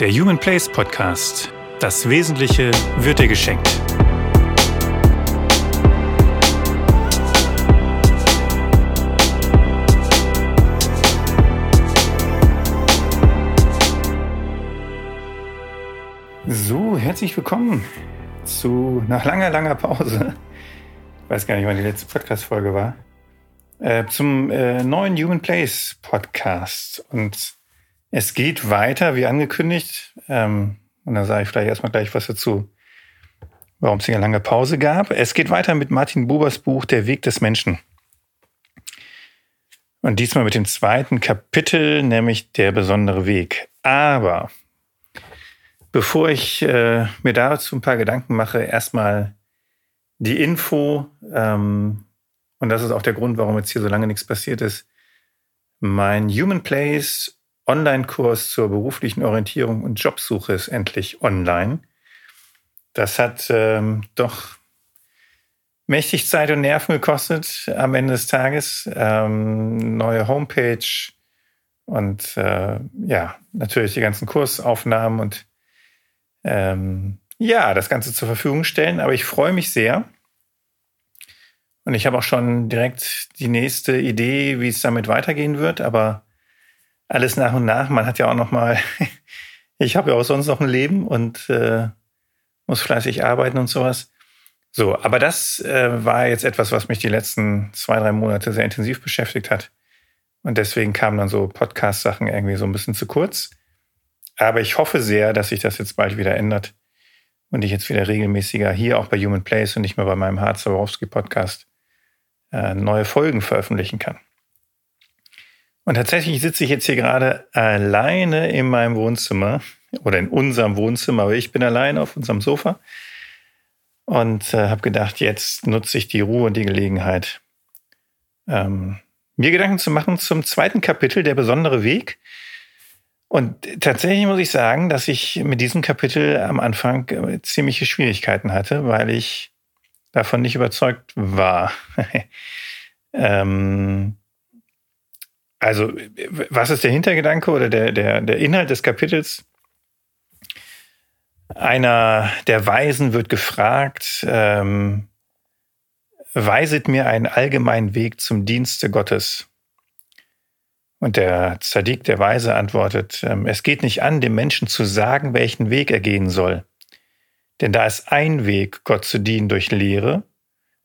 Der Human Place Podcast. Das Wesentliche wird dir geschenkt. So, herzlich willkommen zu nach langer, langer Pause. Ich weiß gar nicht, wann die letzte Podcast-Folge war. Äh, zum äh, neuen Human Place Podcast. Und es geht weiter, wie angekündigt. Ähm, und da sage ich vielleicht erstmal gleich was dazu, warum es hier eine lange Pause gab. Es geht weiter mit Martin Bubers Buch Der Weg des Menschen. Und diesmal mit dem zweiten Kapitel, nämlich der besondere Weg. Aber bevor ich äh, mir dazu ein paar Gedanken mache, erstmal die Info, ähm, und das ist auch der Grund, warum jetzt hier so lange nichts passiert ist. Mein Human Place Online-Kurs zur beruflichen Orientierung und Jobsuche ist endlich online. Das hat ähm, doch mächtig Zeit und Nerven gekostet am Ende des Tages. Ähm, neue Homepage und äh, ja, natürlich die ganzen Kursaufnahmen und ähm, ja, das Ganze zur Verfügung stellen. Aber ich freue mich sehr. Und ich habe auch schon direkt die nächste Idee, wie es damit weitergehen wird. Aber alles nach und nach. Man hat ja auch noch mal, ich habe ja auch sonst noch ein Leben und äh, muss fleißig arbeiten und sowas. So, aber das äh, war jetzt etwas, was mich die letzten zwei, drei Monate sehr intensiv beschäftigt hat. Und deswegen kamen dann so Podcast-Sachen irgendwie so ein bisschen zu kurz. Aber ich hoffe sehr, dass sich das jetzt bald wieder ändert und ich jetzt wieder regelmäßiger hier auch bei Human Place und nicht mehr bei meinem Hart Podcast äh, neue Folgen veröffentlichen kann. Und tatsächlich sitze ich jetzt hier gerade alleine in meinem Wohnzimmer oder in unserem Wohnzimmer, aber ich bin alleine auf unserem Sofa und äh, habe gedacht, jetzt nutze ich die Ruhe und die Gelegenheit, ähm, mir Gedanken zu machen zum zweiten Kapitel, der besondere Weg. Und tatsächlich muss ich sagen, dass ich mit diesem Kapitel am Anfang äh, ziemliche Schwierigkeiten hatte, weil ich davon nicht überzeugt war. ähm, also, was ist der Hintergedanke oder der, der, der Inhalt des Kapitels? Einer der Weisen wird gefragt, ähm, weiset mir einen allgemeinen Weg zum Dienste Gottes. Und der Zadik, der Weise, antwortet, ähm, es geht nicht an, dem Menschen zu sagen, welchen Weg er gehen soll. Denn da ist ein Weg, Gott zu dienen durch Lehre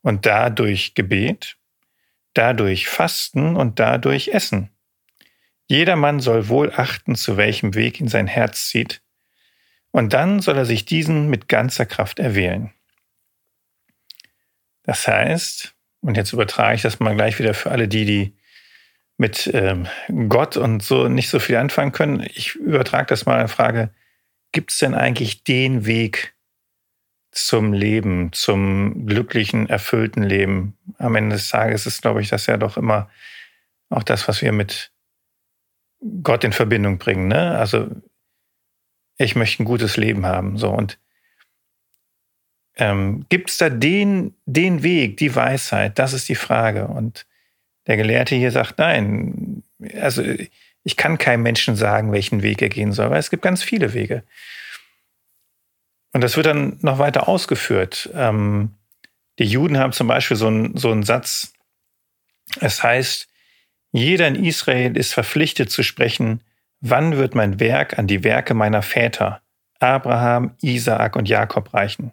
und dadurch Gebet dadurch Fasten und dadurch Essen. Jedermann soll wohl achten, zu welchem Weg ihn sein Herz zieht, und dann soll er sich diesen mit ganzer Kraft erwählen. Das heißt, und jetzt übertrage ich das mal gleich wieder für alle die, die mit ähm, Gott und so nicht so viel anfangen können. Ich übertrage das mal in Frage, gibt es denn eigentlich den Weg, zum Leben, zum glücklichen, erfüllten Leben. Am Ende des Tages ist, glaube ich, das ja doch immer auch das, was wir mit Gott in Verbindung bringen. Ne? Also ich möchte ein gutes Leben haben. So und ähm, gibt es da den, den Weg, die Weisheit? Das ist die Frage. Und der Gelehrte hier sagt, nein, also ich kann keinem Menschen sagen, welchen Weg er gehen soll, weil es gibt ganz viele Wege. Und das wird dann noch weiter ausgeführt. Ähm, die Juden haben zum Beispiel so einen, so einen Satz. Es heißt, jeder in Israel ist verpflichtet zu sprechen, wann wird mein Werk an die Werke meiner Väter, Abraham, Isaak und Jakob reichen.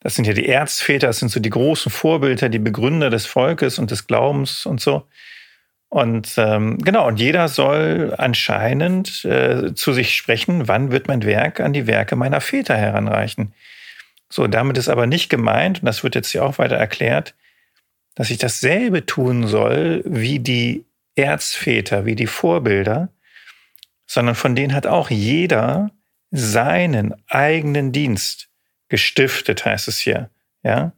Das sind ja die Erzväter, das sind so die großen Vorbilder, die Begründer des Volkes und des Glaubens und so. Und ähm, genau, und jeder soll anscheinend äh, zu sich sprechen, wann wird mein Werk an die Werke meiner Väter heranreichen. So, damit ist aber nicht gemeint, und das wird jetzt hier auch weiter erklärt, dass ich dasselbe tun soll wie die Erzväter, wie die Vorbilder, sondern von denen hat auch jeder seinen eigenen Dienst gestiftet, heißt es hier. Ja,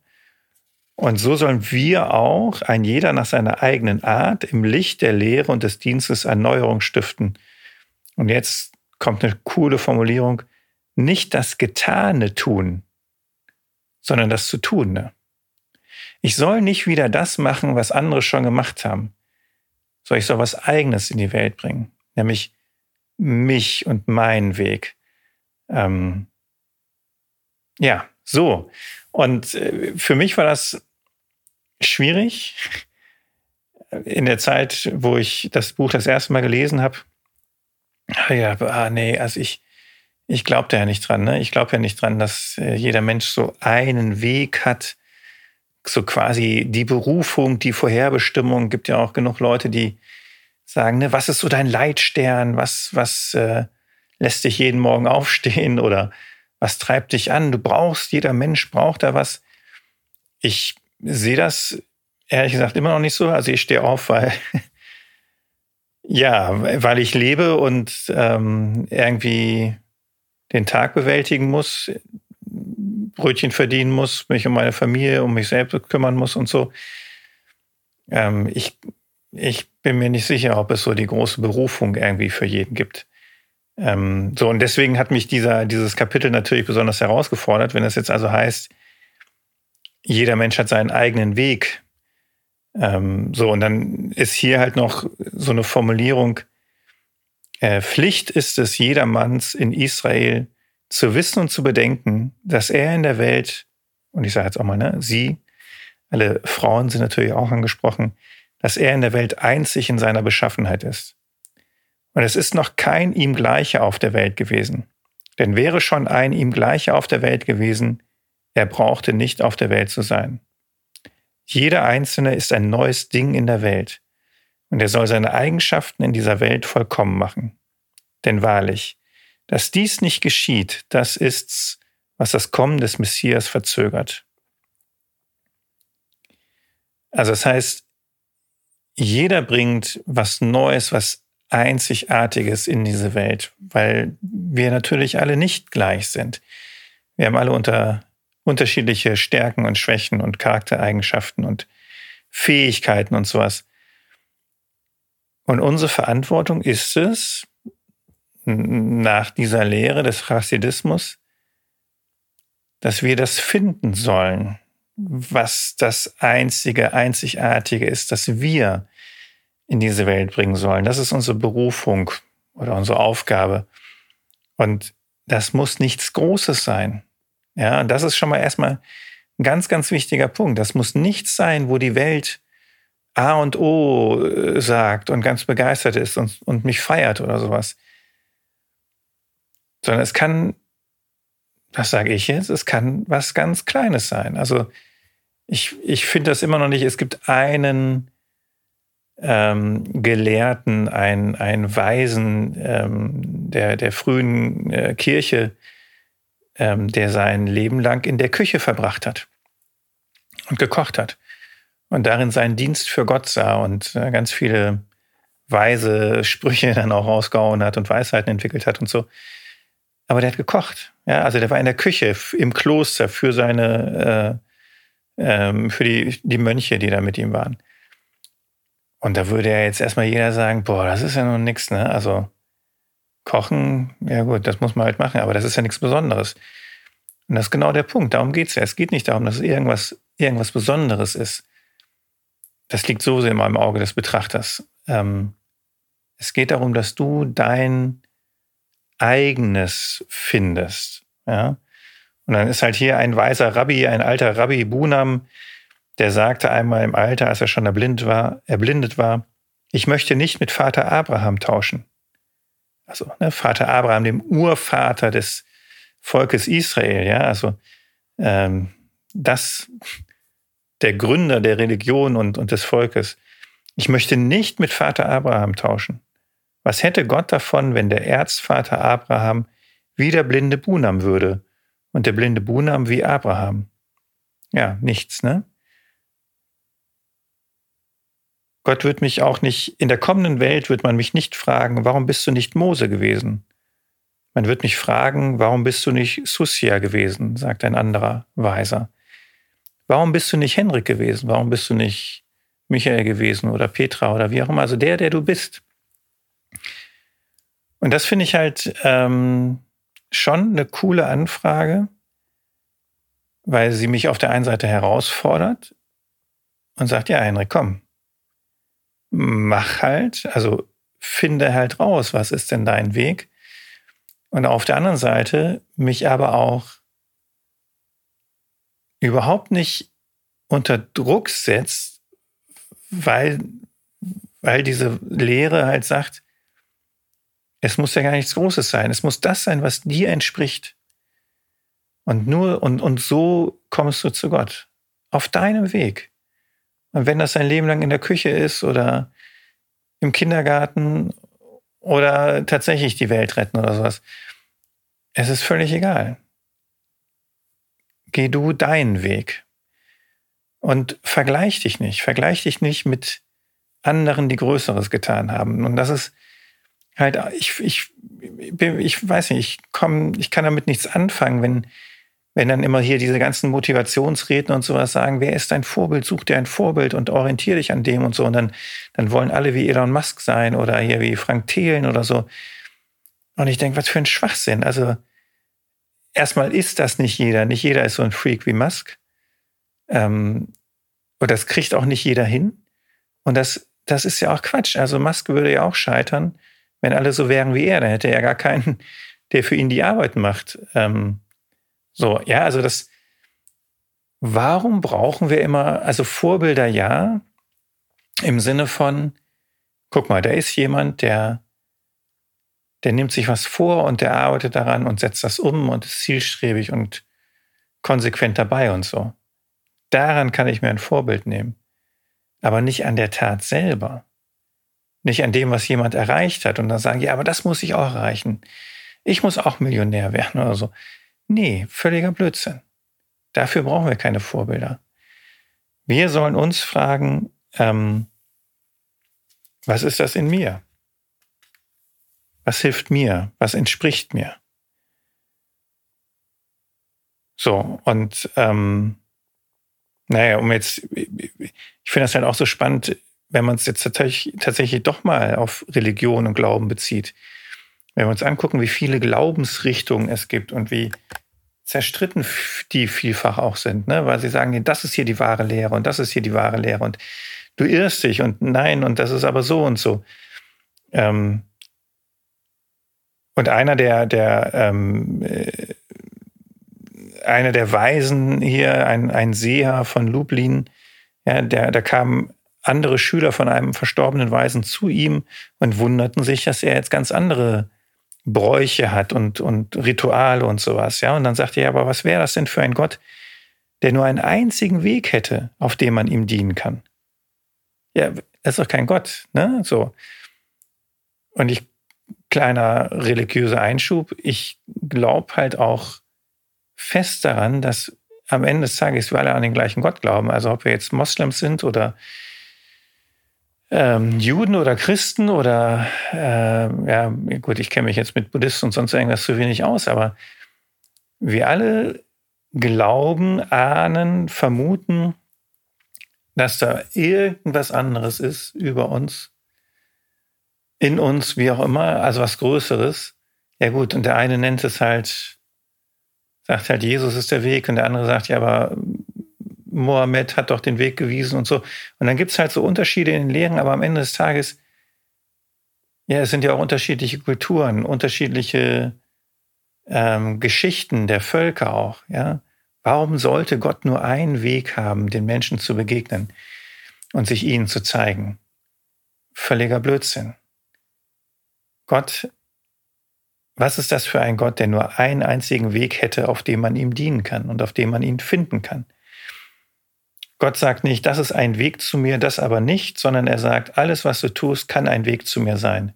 und so sollen wir auch, ein jeder nach seiner eigenen Art, im Licht der Lehre und des Dienstes Erneuerung stiften. Und jetzt kommt eine coole Formulierung, nicht das Getane tun, sondern das zu tun. Ich soll nicht wieder das machen, was andere schon gemacht haben, sondern ich soll was Eigenes in die Welt bringen, nämlich mich und meinen Weg. Ähm, ja, so. Und äh, für mich war das schwierig. In der Zeit, wo ich das Buch das erste Mal gelesen habe, ja, ah, nee, also ich, ich glaube da ja nicht dran. Ne? Ich glaube ja nicht dran, dass äh, jeder Mensch so einen Weg hat, so quasi die Berufung, die Vorherbestimmung. Gibt ja auch genug Leute, die sagen, ne, was ist so dein Leitstern? Was, was äh, lässt dich jeden Morgen aufstehen oder was treibt dich an? Du brauchst, jeder Mensch braucht da was. Ich sehe das ehrlich gesagt immer noch nicht so. Also ich stehe auf, weil ja, weil ich lebe und ähm, irgendwie den Tag bewältigen muss, Brötchen verdienen muss, mich um meine Familie, um mich selbst kümmern muss und so. Ähm, ich, ich bin mir nicht sicher, ob es so die große Berufung irgendwie für jeden gibt. Ähm, so, und deswegen hat mich dieser, dieses Kapitel natürlich besonders herausgefordert, wenn es jetzt also heißt, jeder Mensch hat seinen eigenen Weg. Ähm, so, und dann ist hier halt noch so eine Formulierung, äh, Pflicht ist es jedermanns in Israel, zu wissen und zu bedenken, dass er in der Welt, und ich sage jetzt auch mal, ne, sie, alle Frauen sind natürlich auch angesprochen, dass er in der Welt einzig in seiner Beschaffenheit ist. Und es ist noch kein ihm gleicher auf der Welt gewesen. Denn wäre schon ein ihm gleicher auf der Welt gewesen, er brauchte nicht auf der Welt zu sein. Jeder Einzelne ist ein neues Ding in der Welt, und er soll seine Eigenschaften in dieser Welt vollkommen machen. Denn wahrlich, dass dies nicht geschieht, das ist's, was das Kommen des Messias verzögert. Also das heißt, jeder bringt was Neues, was Einzigartiges in diese Welt, weil wir natürlich alle nicht gleich sind. Wir haben alle unter unterschiedliche Stärken und Schwächen und Charaktereigenschaften und Fähigkeiten und sowas. Und unsere Verantwortung ist es, nach dieser Lehre des Chassidismus, dass wir das finden sollen, was das einzige, einzigartige ist, das wir in diese Welt bringen sollen. Das ist unsere Berufung oder unsere Aufgabe. Und das muss nichts Großes sein. Ja, das ist schon mal erstmal ein ganz, ganz wichtiger Punkt. Das muss nichts sein, wo die Welt A und O äh, sagt und ganz begeistert ist und, und mich feiert oder sowas sondern es kann, das sage ich jetzt, es kann was ganz Kleines sein. Also ich, ich finde das immer noch nicht, es gibt einen ähm, Gelehrten, einen, einen Weisen ähm, der, der frühen äh, Kirche, ähm, der sein Leben lang in der Küche verbracht hat und gekocht hat und darin seinen Dienst für Gott sah und äh, ganz viele weise Sprüche dann auch rausgehauen hat und Weisheiten entwickelt hat und so. Aber der hat gekocht. Ja, also der war in der Küche im Kloster für seine, äh, ähm, für die, die Mönche, die da mit ihm waren. Und da würde ja jetzt erstmal jeder sagen, boah, das ist ja nun nichts, ne? Also kochen, ja gut, das muss man halt machen, aber das ist ja nichts Besonderes. Und das ist genau der Punkt. Darum geht's ja. Es geht nicht darum, dass es irgendwas, irgendwas Besonderes ist. Das liegt so sehr in meinem Auge des Betrachters. Ähm, es geht darum, dass du dein Eigenes findest. Ja? Und dann ist halt hier ein weiser Rabbi, ein alter Rabbi Bunam, der sagte einmal im Alter, als er schon erblindet war, erblindet war, ich möchte nicht mit Vater Abraham tauschen. Also ne, Vater Abraham, dem Urvater des Volkes Israel, ja, also ähm, das, der Gründer der Religion und, und des Volkes. Ich möchte nicht mit Vater Abraham tauschen. Was hätte Gott davon, wenn der Erzvater Abraham wie der blinde Bunam würde und der blinde Bunam wie Abraham? Ja, nichts, ne? Gott wird mich auch nicht, in der kommenden Welt wird man mich nicht fragen, warum bist du nicht Mose gewesen? Man wird mich fragen, warum bist du nicht Susia gewesen, sagt ein anderer Weiser. Warum bist du nicht Henrik gewesen? Warum bist du nicht Michael gewesen oder Petra oder wie auch immer? Also der, der du bist. Und das finde ich halt ähm, schon eine coole Anfrage, weil sie mich auf der einen Seite herausfordert und sagt, ja, Henrik, komm, mach halt, also finde halt raus, was ist denn dein Weg? Und auf der anderen Seite mich aber auch überhaupt nicht unter Druck setzt, weil, weil diese Lehre halt sagt, es muss ja gar nichts Großes sein. Es muss das sein, was dir entspricht. Und nur, und, und so kommst du zu Gott. Auf deinem Weg. Und wenn das ein Leben lang in der Küche ist oder im Kindergarten oder tatsächlich die Welt retten oder sowas, es ist völlig egal. Geh du deinen Weg. Und vergleich dich nicht. Vergleich dich nicht mit anderen, die Größeres getan haben. Und das ist halt, ich, ich, ich weiß nicht, ich komm, ich kann damit nichts anfangen, wenn, wenn dann immer hier diese ganzen Motivationsreden und sowas sagen, wer ist dein Vorbild, such dir ein Vorbild und orientiere dich an dem und so. Und dann, dann wollen alle wie Elon Musk sein oder hier wie Frank Thelen oder so. Und ich denke, was für ein Schwachsinn. Also erstmal ist das nicht jeder. Nicht jeder ist so ein Freak wie Musk. Ähm, und das kriegt auch nicht jeder hin. Und das, das ist ja auch Quatsch. Also Musk würde ja auch scheitern, wenn alle so wären wie er. Dann hätte er ja gar keinen, der für ihn die Arbeit macht. Ähm, so, ja, also das, warum brauchen wir immer, also Vorbilder ja, im Sinne von, guck mal, da ist jemand, der, der nimmt sich was vor und der arbeitet daran und setzt das um und ist zielstrebig und konsequent dabei und so. Daran kann ich mir ein Vorbild nehmen. Aber nicht an der Tat selber. Nicht an dem, was jemand erreicht hat. Und dann sagen, ja, aber das muss ich auch erreichen. Ich muss auch Millionär werden oder so. Nee, völliger Blödsinn. Dafür brauchen wir keine Vorbilder. Wir sollen uns fragen, ähm, was ist das in mir? Was hilft mir? Was entspricht mir? So, und ähm, naja, um jetzt, ich finde das halt auch so spannend, wenn man es jetzt tatsächlich, tatsächlich doch mal auf Religion und Glauben bezieht. Wenn wir uns angucken, wie viele Glaubensrichtungen es gibt und wie zerstritten die vielfach auch sind, ne? weil sie sagen, das ist hier die wahre Lehre und das ist hier die wahre Lehre und du irrst dich und nein und das ist aber so und so. Ähm und einer der, der ähm, äh, einer der Weisen hier, ein, ein Seher von Lublin, ja, der, da kamen andere Schüler von einem verstorbenen Weisen zu ihm und wunderten sich, dass er jetzt ganz andere Bräuche hat und, und Rituale und sowas. Ja, und dann sagte er, aber was wäre das denn für ein Gott, der nur einen einzigen Weg hätte, auf dem man ihm dienen kann? Ja, das ist doch kein Gott, ne? So. Und ich, kleiner religiöser Einschub, ich glaube halt auch, fest daran, dass am Ende des Tages wir alle an den gleichen Gott glauben. Also ob wir jetzt Moslems sind oder ähm, Juden oder Christen oder äh, ja, gut, ich kenne mich jetzt mit Buddhisten und sonst irgendwas zu wenig aus, aber wir alle glauben, ahnen, vermuten, dass da irgendwas anderes ist über uns, in uns, wie auch immer, also was Größeres. Ja gut, und der eine nennt es halt sagt halt, Jesus ist der Weg und der andere sagt, ja, aber Mohammed hat doch den Weg gewiesen und so. Und dann gibt es halt so Unterschiede in den Lehren, aber am Ende des Tages, ja, es sind ja auch unterschiedliche Kulturen, unterschiedliche ähm, Geschichten der Völker auch, ja. Warum sollte Gott nur einen Weg haben, den Menschen zu begegnen und sich ihnen zu zeigen? Völliger Blödsinn. Gott was ist das für ein Gott, der nur einen einzigen Weg hätte, auf dem man ihm dienen kann und auf dem man ihn finden kann? Gott sagt nicht, das ist ein Weg zu mir, das aber nicht, sondern er sagt, alles, was du tust, kann ein Weg zu mir sein,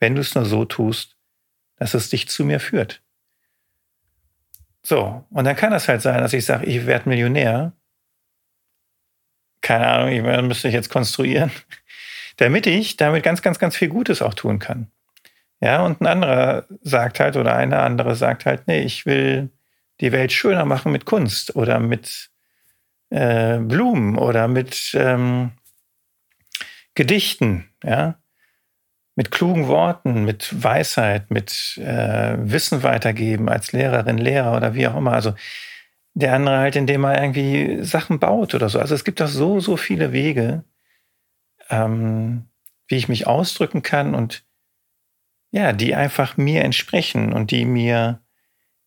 wenn du es nur so tust, dass es dich zu mir führt. So, und dann kann das halt sein, dass ich sage, ich werde Millionär. Keine Ahnung, ich müsste ich jetzt konstruieren, damit ich damit ganz, ganz, ganz viel Gutes auch tun kann. Ja, und ein anderer sagt halt, oder eine andere sagt halt, nee, ich will die Welt schöner machen mit Kunst oder mit äh, Blumen oder mit ähm, Gedichten, ja, mit klugen Worten, mit Weisheit, mit äh, Wissen weitergeben als Lehrerin, Lehrer oder wie auch immer. Also der andere halt, indem er irgendwie Sachen baut oder so. Also es gibt da so, so viele Wege, ähm, wie ich mich ausdrücken kann und ja, die einfach mir entsprechen und die mir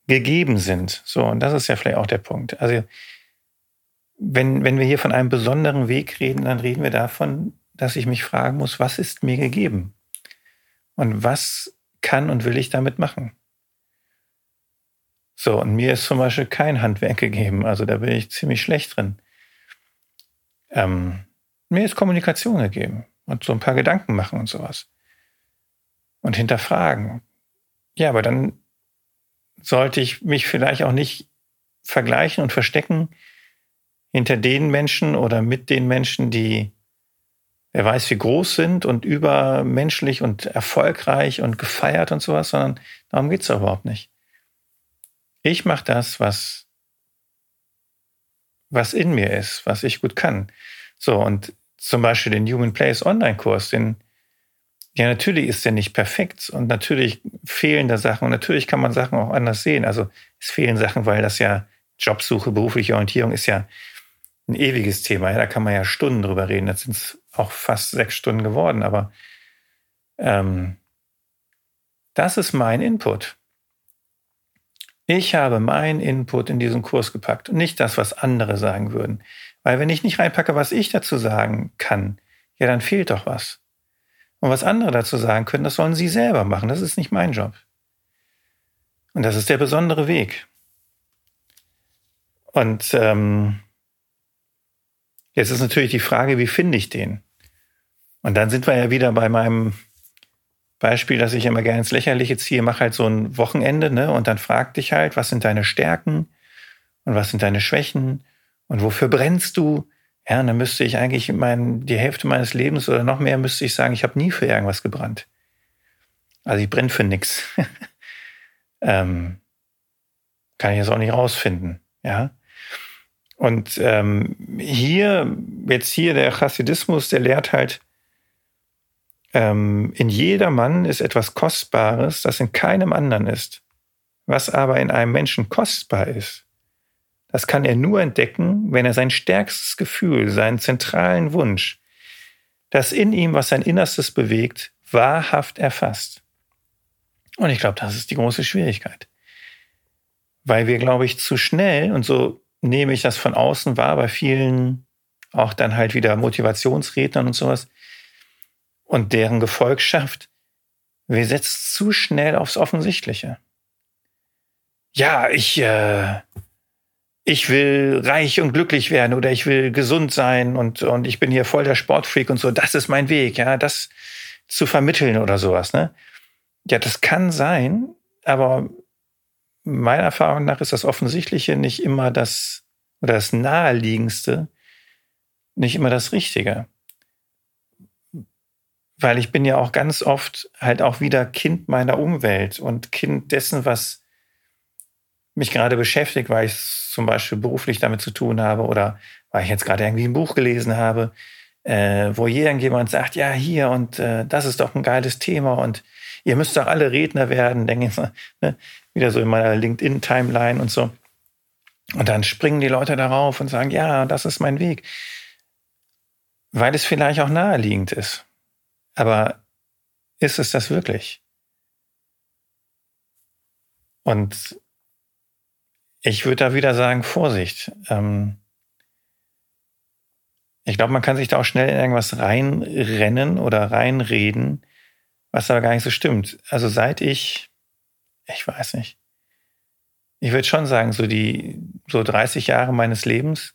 gegeben sind. So, und das ist ja vielleicht auch der Punkt. Also, wenn, wenn wir hier von einem besonderen Weg reden, dann reden wir davon, dass ich mich fragen muss, was ist mir gegeben? Und was kann und will ich damit machen? So, und mir ist zum Beispiel kein Handwerk gegeben, also da bin ich ziemlich schlecht drin. Ähm, mir ist Kommunikation gegeben und so ein paar Gedanken machen und sowas. Und hinterfragen. Ja, aber dann sollte ich mich vielleicht auch nicht vergleichen und verstecken hinter den Menschen oder mit den Menschen, die wer weiß wie groß sind und übermenschlich und erfolgreich und gefeiert und sowas, sondern darum geht's doch überhaupt nicht. Ich mache das, was, was in mir ist, was ich gut kann. So, und zum Beispiel den Human Place Online-Kurs, den, ja, natürlich ist der nicht perfekt und natürlich fehlen da Sachen und natürlich kann man Sachen auch anders sehen. Also es fehlen Sachen, weil das ja Jobsuche, berufliche Orientierung ist ja ein ewiges Thema. Ja, da kann man ja Stunden drüber reden. Jetzt sind es auch fast sechs Stunden geworden, aber ähm, das ist mein Input. Ich habe meinen Input in diesen Kurs gepackt und nicht das, was andere sagen würden. Weil wenn ich nicht reinpacke, was ich dazu sagen kann, ja, dann fehlt doch was. Und was andere dazu sagen können, das sollen sie selber machen. Das ist nicht mein Job. Und das ist der besondere Weg. Und ähm, jetzt ist natürlich die Frage, wie finde ich den? Und dann sind wir ja wieder bei meinem Beispiel, dass ich immer gerne ins Lächerliche ziehe, mach halt so ein Wochenende, ne? Und dann frag dich halt, was sind deine Stärken und was sind deine Schwächen und wofür brennst du? Ja, und dann müsste ich eigentlich mein, die Hälfte meines Lebens oder noch mehr müsste ich sagen, ich habe nie für irgendwas gebrannt. Also ich brenne für nichts. ähm, kann ich jetzt auch nicht rausfinden. Ja. Und ähm, hier, jetzt hier der Chassidismus, der lehrt halt, ähm, in jedermann ist etwas Kostbares, das in keinem anderen ist. Was aber in einem Menschen kostbar ist, das kann er nur entdecken, wenn er sein stärkstes Gefühl, seinen zentralen Wunsch, das in ihm, was sein Innerstes bewegt, wahrhaft erfasst. Und ich glaube, das ist die große Schwierigkeit. Weil wir, glaube ich, zu schnell, und so nehme ich das von außen wahr, bei vielen auch dann halt wieder Motivationsrednern und sowas, und deren Gefolgschaft, wir setzen zu schnell aufs Offensichtliche. Ja, ich, äh, ich will reich und glücklich werden oder ich will gesund sein und, und ich bin hier voll der Sportfreak und so. Das ist mein Weg, ja, das zu vermitteln oder sowas, ne? Ja, das kann sein, aber meiner Erfahrung nach ist das Offensichtliche nicht immer das oder das Naheliegendste, nicht immer das Richtige weil ich bin ja auch ganz oft halt auch wieder Kind meiner Umwelt und Kind dessen, was mich gerade beschäftigt, weil ich zum Beispiel beruflich damit zu tun habe oder weil ich jetzt gerade irgendwie ein Buch gelesen habe, äh, wo irgendjemand sagt, ja, hier und äh, das ist doch ein geiles Thema und ihr müsst doch alle Redner werden, denke ich, ne? Wieder so in meiner LinkedIn-Timeline und so. Und dann springen die Leute darauf und sagen, ja, das ist mein Weg. Weil es vielleicht auch naheliegend ist. Aber ist es das wirklich? Und ich würde da wieder sagen, Vorsicht. Ähm, ich glaube, man kann sich da auch schnell in irgendwas reinrennen oder reinreden, was aber gar nicht so stimmt. Also seit ich, ich weiß nicht, ich würde schon sagen, so die, so 30 Jahre meines Lebens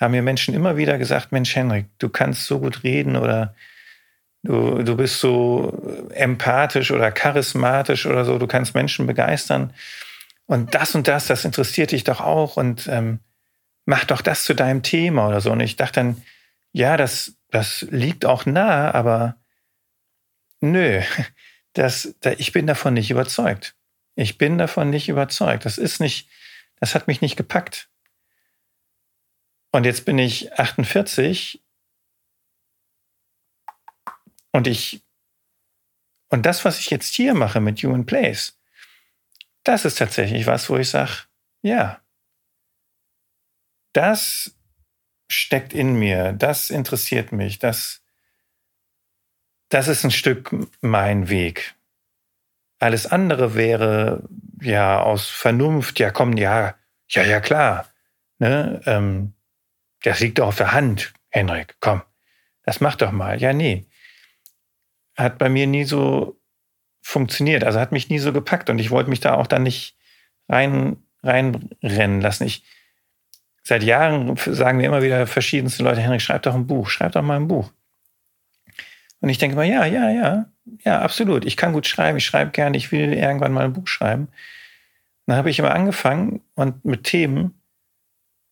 haben mir Menschen immer wieder gesagt, Mensch, Henrik, du kannst so gut reden oder Du, du bist so empathisch oder charismatisch oder so, du kannst Menschen begeistern. Und das und das, das interessiert dich doch auch und ähm, mach doch das zu deinem Thema oder so. Und ich dachte dann, ja, das, das liegt auch nah, aber nö, das, da, ich bin davon nicht überzeugt. Ich bin davon nicht überzeugt. Das ist nicht, das hat mich nicht gepackt. Und jetzt bin ich 48 und ich, und das, was ich jetzt hier mache mit Human Place, das ist tatsächlich was, wo ich sage, ja, das steckt in mir, das interessiert mich, das, das ist ein Stück mein Weg. Alles andere wäre ja aus Vernunft, ja komm, ja, ja, ja klar. Ne? Ähm, das liegt doch auf der Hand, Henrik, komm, das mach doch mal. Ja, nee. Hat bei mir nie so funktioniert, also hat mich nie so gepackt und ich wollte mich da auch dann nicht rein, reinrennen lassen. Ich, seit Jahren sagen mir immer wieder verschiedenste Leute, Henrik, schreib doch ein Buch, schreib doch mal ein Buch. Und ich denke mal, ja, ja, ja, ja, absolut. Ich kann gut schreiben, ich schreibe gerne, ich will irgendwann mal ein Buch schreiben. Dann habe ich immer angefangen und mit Themen,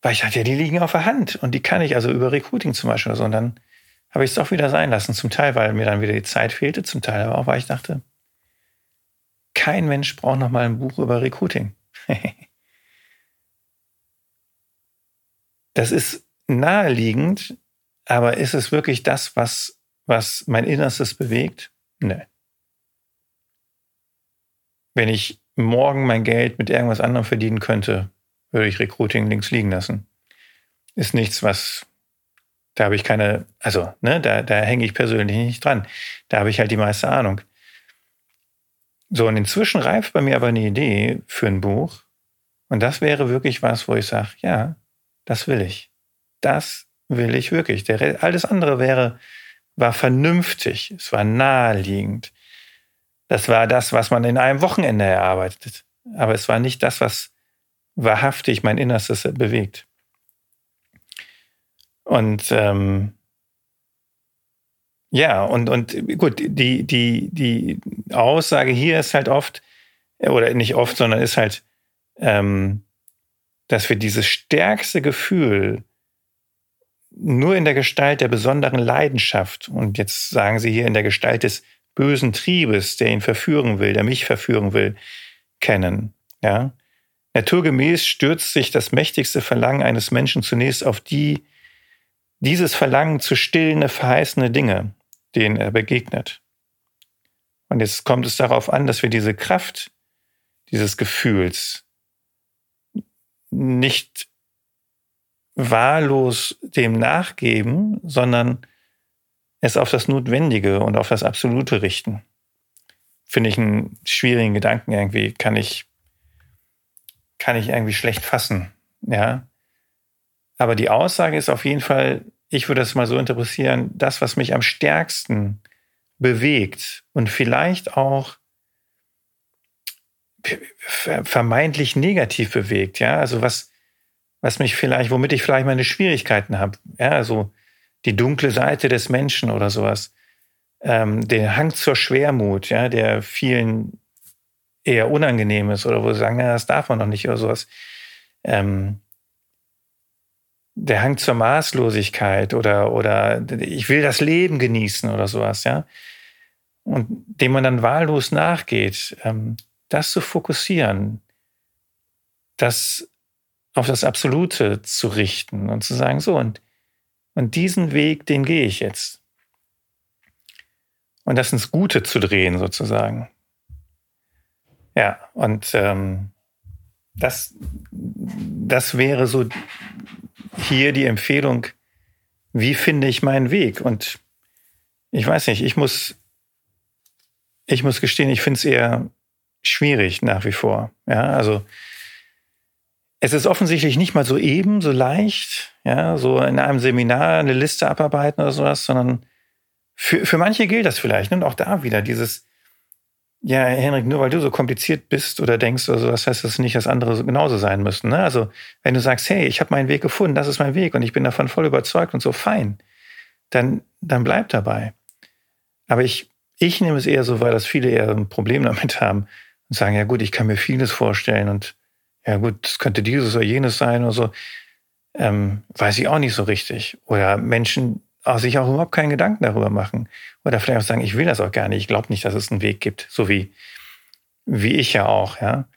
weil ich dachte, ja, die liegen auf der Hand und die kann ich, also über Recruiting zum Beispiel oder so. Und dann habe ich es doch wieder sein lassen. Zum Teil, weil mir dann wieder die Zeit fehlte, zum Teil aber auch, weil ich dachte, kein Mensch braucht noch mal ein Buch über Recruiting. das ist naheliegend, aber ist es wirklich das, was was mein Innerstes bewegt? Nee. Wenn ich morgen mein Geld mit irgendwas anderem verdienen könnte, würde ich Recruiting links liegen lassen. Ist nichts, was, da habe ich keine, also, ne, da, da hänge ich persönlich nicht dran. Da habe ich halt die meiste Ahnung. So, und inzwischen reift bei mir aber eine Idee für ein Buch. Und das wäre wirklich was, wo ich sage, ja, das will ich. Das will ich wirklich. Der, alles andere wäre war vernünftig, es war naheliegend. Das war das, was man in einem Wochenende erarbeitet. Aber es war nicht das, was wahrhaftig mein Innerstes bewegt. Und ähm, ja, und, und gut, die, die, die Aussage hier ist halt oft, oder nicht oft, sondern ist halt, ähm, dass wir dieses stärkste Gefühl nur in der Gestalt der besonderen Leidenschaft, und jetzt sagen Sie hier in der Gestalt des bösen Triebes, der ihn verführen will, der mich verführen will, kennen. Ja? Naturgemäß stürzt sich das mächtigste Verlangen eines Menschen zunächst auf die, dieses Verlangen zu stillende, verheißene Dinge, denen er begegnet. Und jetzt kommt es darauf an, dass wir diese Kraft dieses Gefühls nicht wahllos dem nachgeben, sondern es auf das Notwendige und auf das Absolute richten. Finde ich einen schwierigen Gedanken irgendwie, kann ich, kann ich irgendwie schlecht fassen, ja. Aber die Aussage ist auf jeden Fall, ich würde es mal so interpretieren, das, was mich am stärksten bewegt und vielleicht auch vermeintlich negativ bewegt, ja, also was, was mich vielleicht, womit ich vielleicht meine Schwierigkeiten habe. Ja, also die dunkle Seite des Menschen oder sowas. Ähm, der Hang zur Schwermut, ja, der vielen eher unangenehm ist oder wo sie sagen, ja, das darf man noch nicht oder sowas. Ähm, der Hang zur Maßlosigkeit oder, oder ich will das Leben genießen oder sowas, ja. Und dem man dann wahllos nachgeht, ähm, das zu fokussieren, das auf das Absolute zu richten und zu sagen, so, und, und diesen Weg, den gehe ich jetzt. Und das ins Gute zu drehen, sozusagen. Ja, und ähm, das, das wäre so hier die Empfehlung, wie finde ich meinen Weg? Und ich weiß nicht, ich muss, ich muss gestehen, ich finde es eher schwierig nach wie vor. Ja, also es ist offensichtlich nicht mal so eben, so leicht, ja, so in einem Seminar eine Liste abarbeiten oder sowas, sondern für, für manche gilt das vielleicht. Und auch da wieder dieses, ja, Henrik, nur weil du so kompliziert bist oder denkst oder so, das heißt das nicht, dass andere genauso sein müssen. Ne? Also, wenn du sagst, hey, ich habe meinen Weg gefunden, das ist mein Weg und ich bin davon voll überzeugt und so fein, dann, dann bleib dabei. Aber ich, ich nehme es eher so, weil das viele eher ein Problem damit haben und sagen, ja gut, ich kann mir vieles vorstellen und ja gut, es könnte dieses oder jenes sein oder so, ähm, weiß ich auch nicht so richtig. Oder Menschen auch sich auch überhaupt keinen Gedanken darüber machen. Oder vielleicht auch sagen, ich will das auch gar nicht, ich glaube nicht, dass es einen Weg gibt, so wie, wie ich ja auch, ja.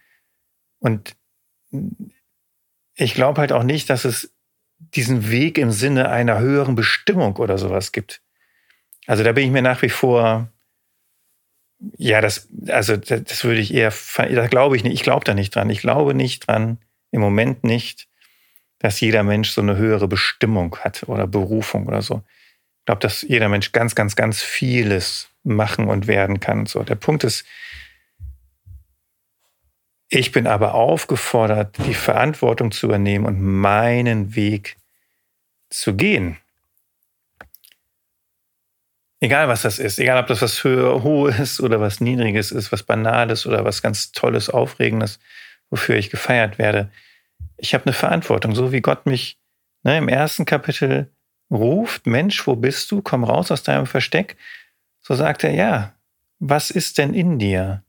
Und ich glaube halt auch nicht, dass es diesen Weg im Sinne einer höheren Bestimmung oder sowas gibt. Also da bin ich mir nach wie vor ja, das, also das, das würde ich eher, da glaube ich nicht, ich glaube da nicht dran. Ich glaube nicht dran, im Moment nicht, dass jeder Mensch so eine höhere Bestimmung hat oder Berufung oder so. Ich glaube, dass jeder Mensch ganz, ganz, ganz vieles machen und werden kann. So, der Punkt ist, ich bin aber aufgefordert, die Verantwortung zu übernehmen und meinen Weg zu gehen. Egal was das ist, egal ob das was höher, hohes oder was niedriges ist, was banales oder was ganz tolles, aufregendes, wofür ich gefeiert werde. Ich habe eine Verantwortung, so wie Gott mich ne, im ersten Kapitel ruft, Mensch, wo bist du? Komm raus aus deinem Versteck. So sagt er, ja, was ist denn in dir?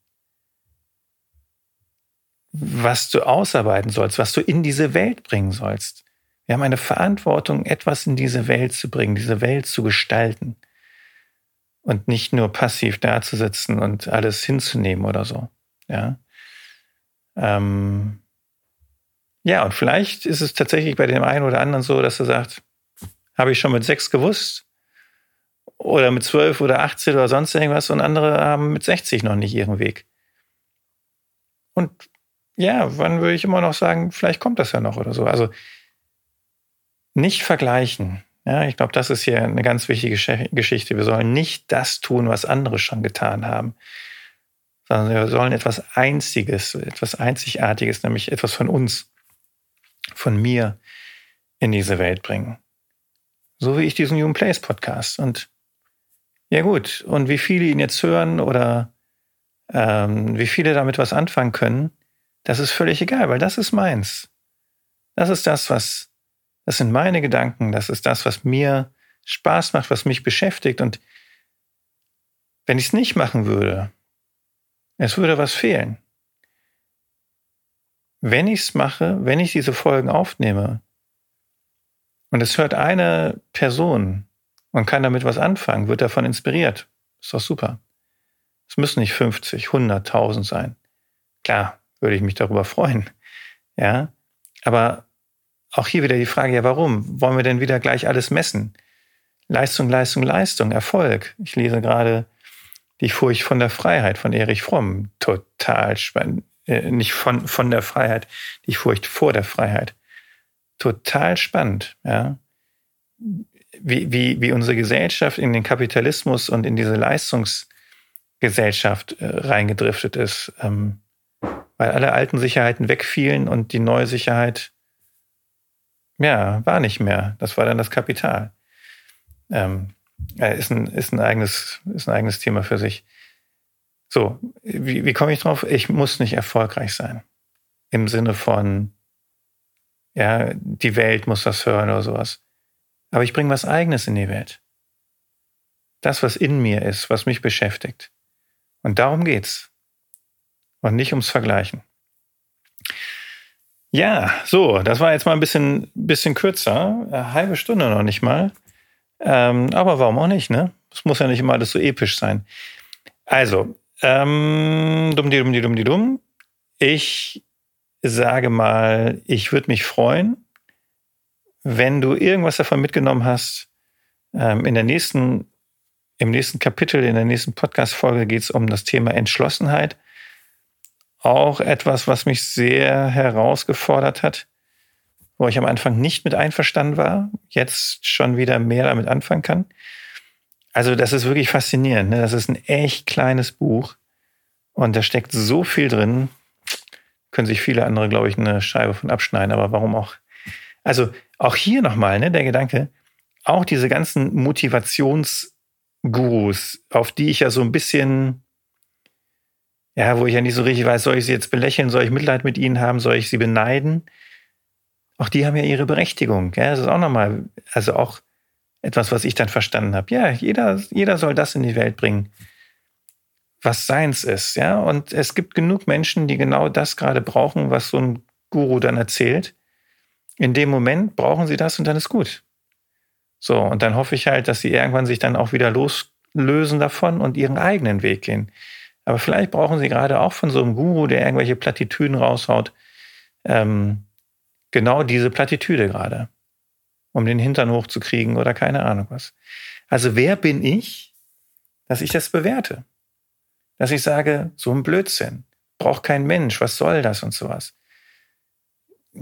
Was du ausarbeiten sollst, was du in diese Welt bringen sollst. Wir haben eine Verantwortung, etwas in diese Welt zu bringen, diese Welt zu gestalten und nicht nur passiv dazusitzen und alles hinzunehmen oder so. Ja. Ähm, ja, und vielleicht ist es tatsächlich bei dem einen oder anderen so, dass er sagt, habe ich schon mit sechs gewusst oder mit zwölf oder 18 oder sonst irgendwas und andere haben mit 60 noch nicht ihren Weg. Und ja, wann würde ich immer noch sagen, vielleicht kommt das ja noch oder so. Also nicht vergleichen. Ja, ich glaube, das ist hier eine ganz wichtige Geschichte. Wir sollen nicht das tun, was andere schon getan haben, sondern wir sollen etwas Einziges, etwas Einzigartiges, nämlich etwas von uns, von mir in diese Welt bringen. So wie ich diesen Human Place Podcast. Und ja gut, und wie viele ihn jetzt hören oder ähm, wie viele damit was anfangen können, das ist völlig egal, weil das ist meins. Das ist das, was das sind meine Gedanken, das ist das, was mir Spaß macht, was mich beschäftigt. Und wenn ich es nicht machen würde, es würde was fehlen. Wenn ich es mache, wenn ich diese Folgen aufnehme und es hört eine Person und kann damit was anfangen, wird davon inspiriert, ist doch super. Es müssen nicht 50, 100, 1000 sein. Klar, würde ich mich darüber freuen. Ja, aber auch hier wieder die Frage, ja, warum? Wollen wir denn wieder gleich alles messen? Leistung, Leistung, Leistung, Erfolg. Ich lese gerade Die Furcht von der Freiheit von Erich Fromm. Total spannend. Äh, nicht von, von der Freiheit, die Furcht vor der Freiheit. Total spannend, ja. Wie, wie, wie unsere Gesellschaft in den Kapitalismus und in diese Leistungsgesellschaft äh, reingedriftet ist, ähm, weil alle alten Sicherheiten wegfielen und die neue Sicherheit ja, war nicht mehr. Das war dann das Kapital. Ähm, ist, ein, ist, ein eigenes, ist ein eigenes Thema für sich. So, wie, wie komme ich drauf? Ich muss nicht erfolgreich sein. Im Sinne von, ja, die Welt muss das hören oder sowas. Aber ich bringe was Eigenes in die Welt. Das, was in mir ist, was mich beschäftigt. Und darum geht's. Und nicht ums Vergleichen. Ja, so, das war jetzt mal ein bisschen, bisschen kürzer. Eine halbe Stunde noch nicht mal. Ähm, aber warum auch nicht, ne? Es muss ja nicht immer alles so episch sein. Also, ähm, dumm, die, dumm, die, dumm, die, dumm. Ich sage mal, ich würde mich freuen, wenn du irgendwas davon mitgenommen hast. Ähm, in der nächsten, im nächsten Kapitel, in der nächsten Podcast-Folge geht es um das Thema Entschlossenheit auch etwas, was mich sehr herausgefordert hat, wo ich am Anfang nicht mit einverstanden war, jetzt schon wieder mehr damit anfangen kann. Also das ist wirklich faszinierend. Ne? Das ist ein echt kleines Buch und da steckt so viel drin. Können sich viele andere, glaube ich, eine Scheibe von abschneiden, aber warum auch? Also auch hier nochmal ne, der Gedanke, auch diese ganzen Motivationsgurus, auf die ich ja so ein bisschen ja, wo ich ja nicht so richtig weiß, soll ich sie jetzt belächeln, soll ich Mitleid mit ihnen haben, soll ich sie beneiden? Auch die haben ja ihre Berechtigung. Ja, das ist auch nochmal, also auch etwas, was ich dann verstanden habe. Ja, jeder, jeder soll das in die Welt bringen, was seins ist. Ja, und es gibt genug Menschen, die genau das gerade brauchen, was so ein Guru dann erzählt. In dem Moment brauchen sie das und dann ist gut. So, und dann hoffe ich halt, dass sie irgendwann sich dann auch wieder loslösen davon und ihren eigenen Weg gehen. Aber vielleicht brauchen Sie gerade auch von so einem Guru, der irgendwelche Plattitüden raushaut, ähm, genau diese Plattitüde gerade, um den Hintern hochzukriegen oder keine Ahnung was. Also wer bin ich, dass ich das bewerte? Dass ich sage, so ein Blödsinn, braucht kein Mensch, was soll das und sowas.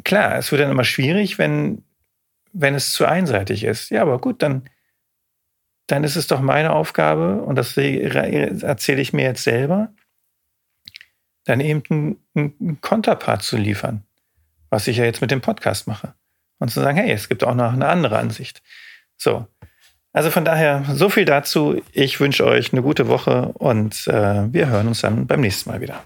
Klar, es wird dann immer schwierig, wenn, wenn es zu einseitig ist. Ja, aber gut, dann dann ist es doch meine Aufgabe, und das erzähle ich mir jetzt selber, dann eben einen, Konterpart zu liefern, was ich ja jetzt mit dem Podcast mache. Und zu sagen, hey, es gibt auch noch eine andere Ansicht. So. Also von daher, so viel dazu. Ich wünsche euch eine gute Woche und äh, wir hören uns dann beim nächsten Mal wieder.